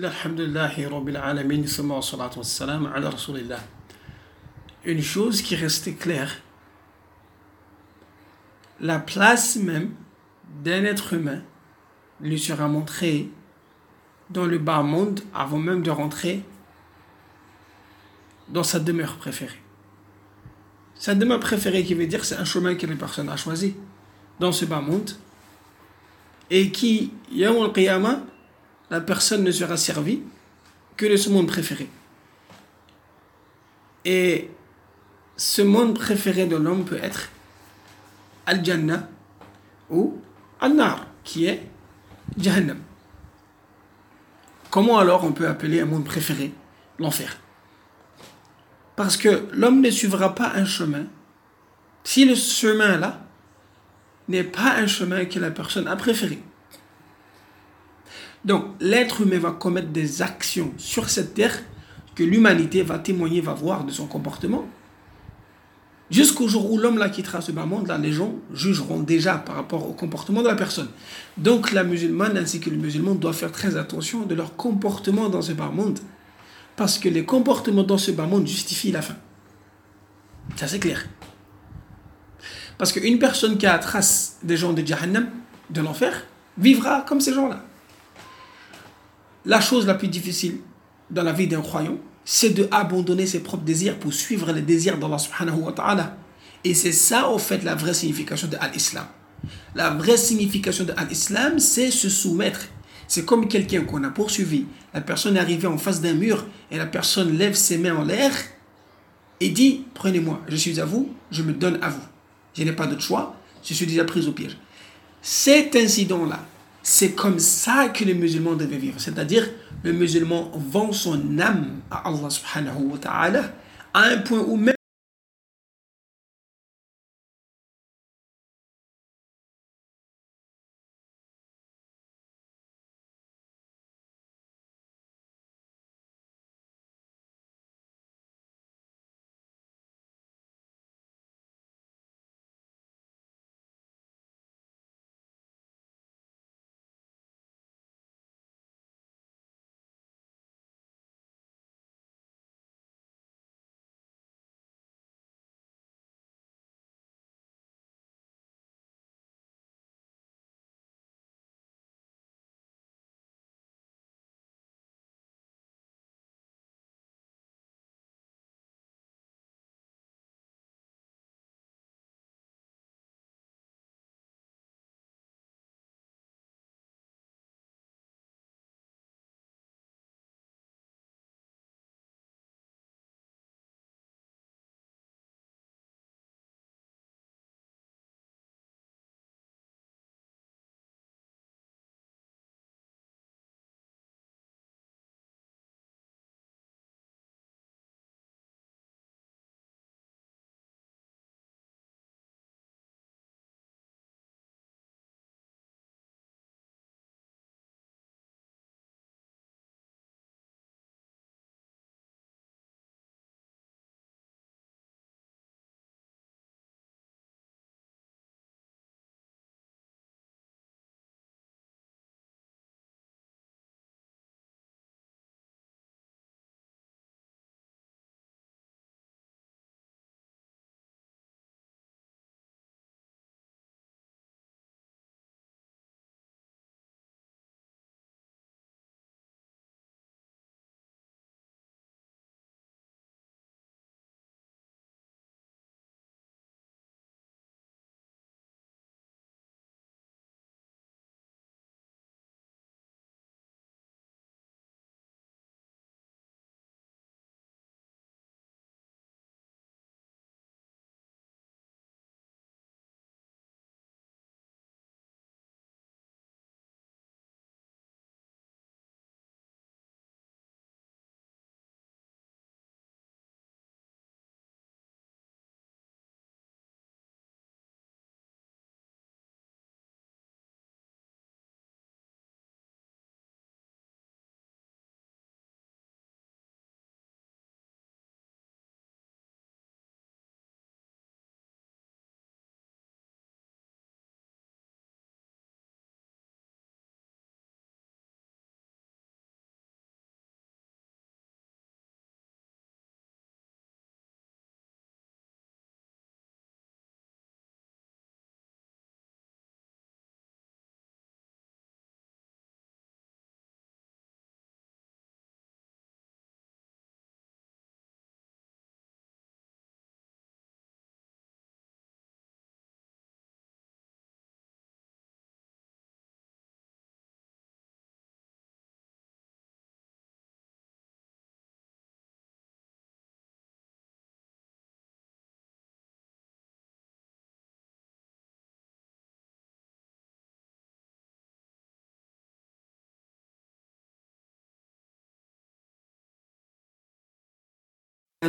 Alhamdulillahi ala Rasulillah. Une chose qui restait claire, la place même d'un être humain lui sera montrée dans le bas monde avant même de rentrer dans sa demeure préférée. Sa demeure préférée qui veut dire c'est un chemin que la personne a choisi dans ce bas monde et qui, Yawm al-Qiyamah, la personne ne sera servie que de ce monde préféré. Et ce monde préféré de l'homme peut être Al-Jannah ou Al-Nar, qui est Jahannam. Comment alors on peut appeler un monde préféré? L'enfer Parce que l'homme ne suivra pas un chemin si le chemin-là n'est pas un chemin que la personne a préféré. Donc, l'être humain va commettre des actions sur cette terre que l'humanité va témoigner, va voir de son comportement. Jusqu'au jour où l'homme là quittera ce bas monde, là, les gens jugeront déjà par rapport au comportement de la personne. Donc, la musulmane ainsi que le musulman doivent faire très attention de leur comportement dans ce bas monde. Parce que les comportements dans ce bas monde justifient la fin. Ça, c'est clair. Parce qu'une personne qui a trace des gens de Jahannam, de l'enfer, vivra comme ces gens-là la chose la plus difficile dans la vie d'un croyant, c'est de abandonner ses propres désirs pour suivre les désirs d'Allah subhanahu wa ta'ala. Et c'est ça, au fait, la vraie signification de l'islam. La vraie signification de l'islam, c'est se soumettre. C'est comme quelqu'un qu'on a poursuivi. La personne est arrivée en face d'un mur et la personne lève ses mains en l'air et dit Prenez-moi, je suis à vous, je me donne à vous. Je n'ai pas d'autre choix, je suis déjà pris au piège. Cet incident-là, c'est comme ça que les musulmans devaient vivre. C'est-à-dire, le musulman vend son âme à Allah subhanahu wa ta'ala à un point où même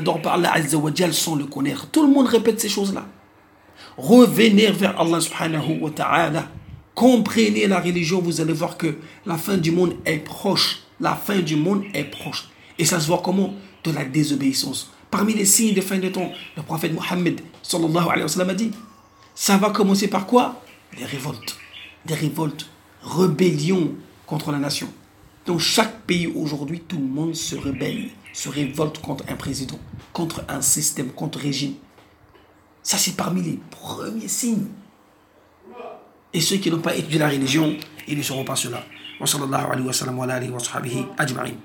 par Allah Azza wa sans le connaître. Tout le monde répète ces choses-là. Revenez vers Allah subhanahu wa ta'ala. Comprenez la religion, vous allez voir que la fin du monde est proche. La fin du monde est proche. Et ça se voit comment? De la désobéissance. Parmi les signes de fin de temps, le prophète Mohammed sallallahu alayhi a dit ça va commencer par quoi? Des révoltes. Des révoltes. Rébellion contre la nation. Dans chaque pays aujourd'hui, tout le monde se rebelle, se révolte contre un président, contre un système, contre un régime. Ça, c'est parmi les premiers signes. Et ceux qui n'ont pas étudié la religion, ils ne seront pas cela. Alayhi wa sallam wa alihi wa sahbihi ajma'in.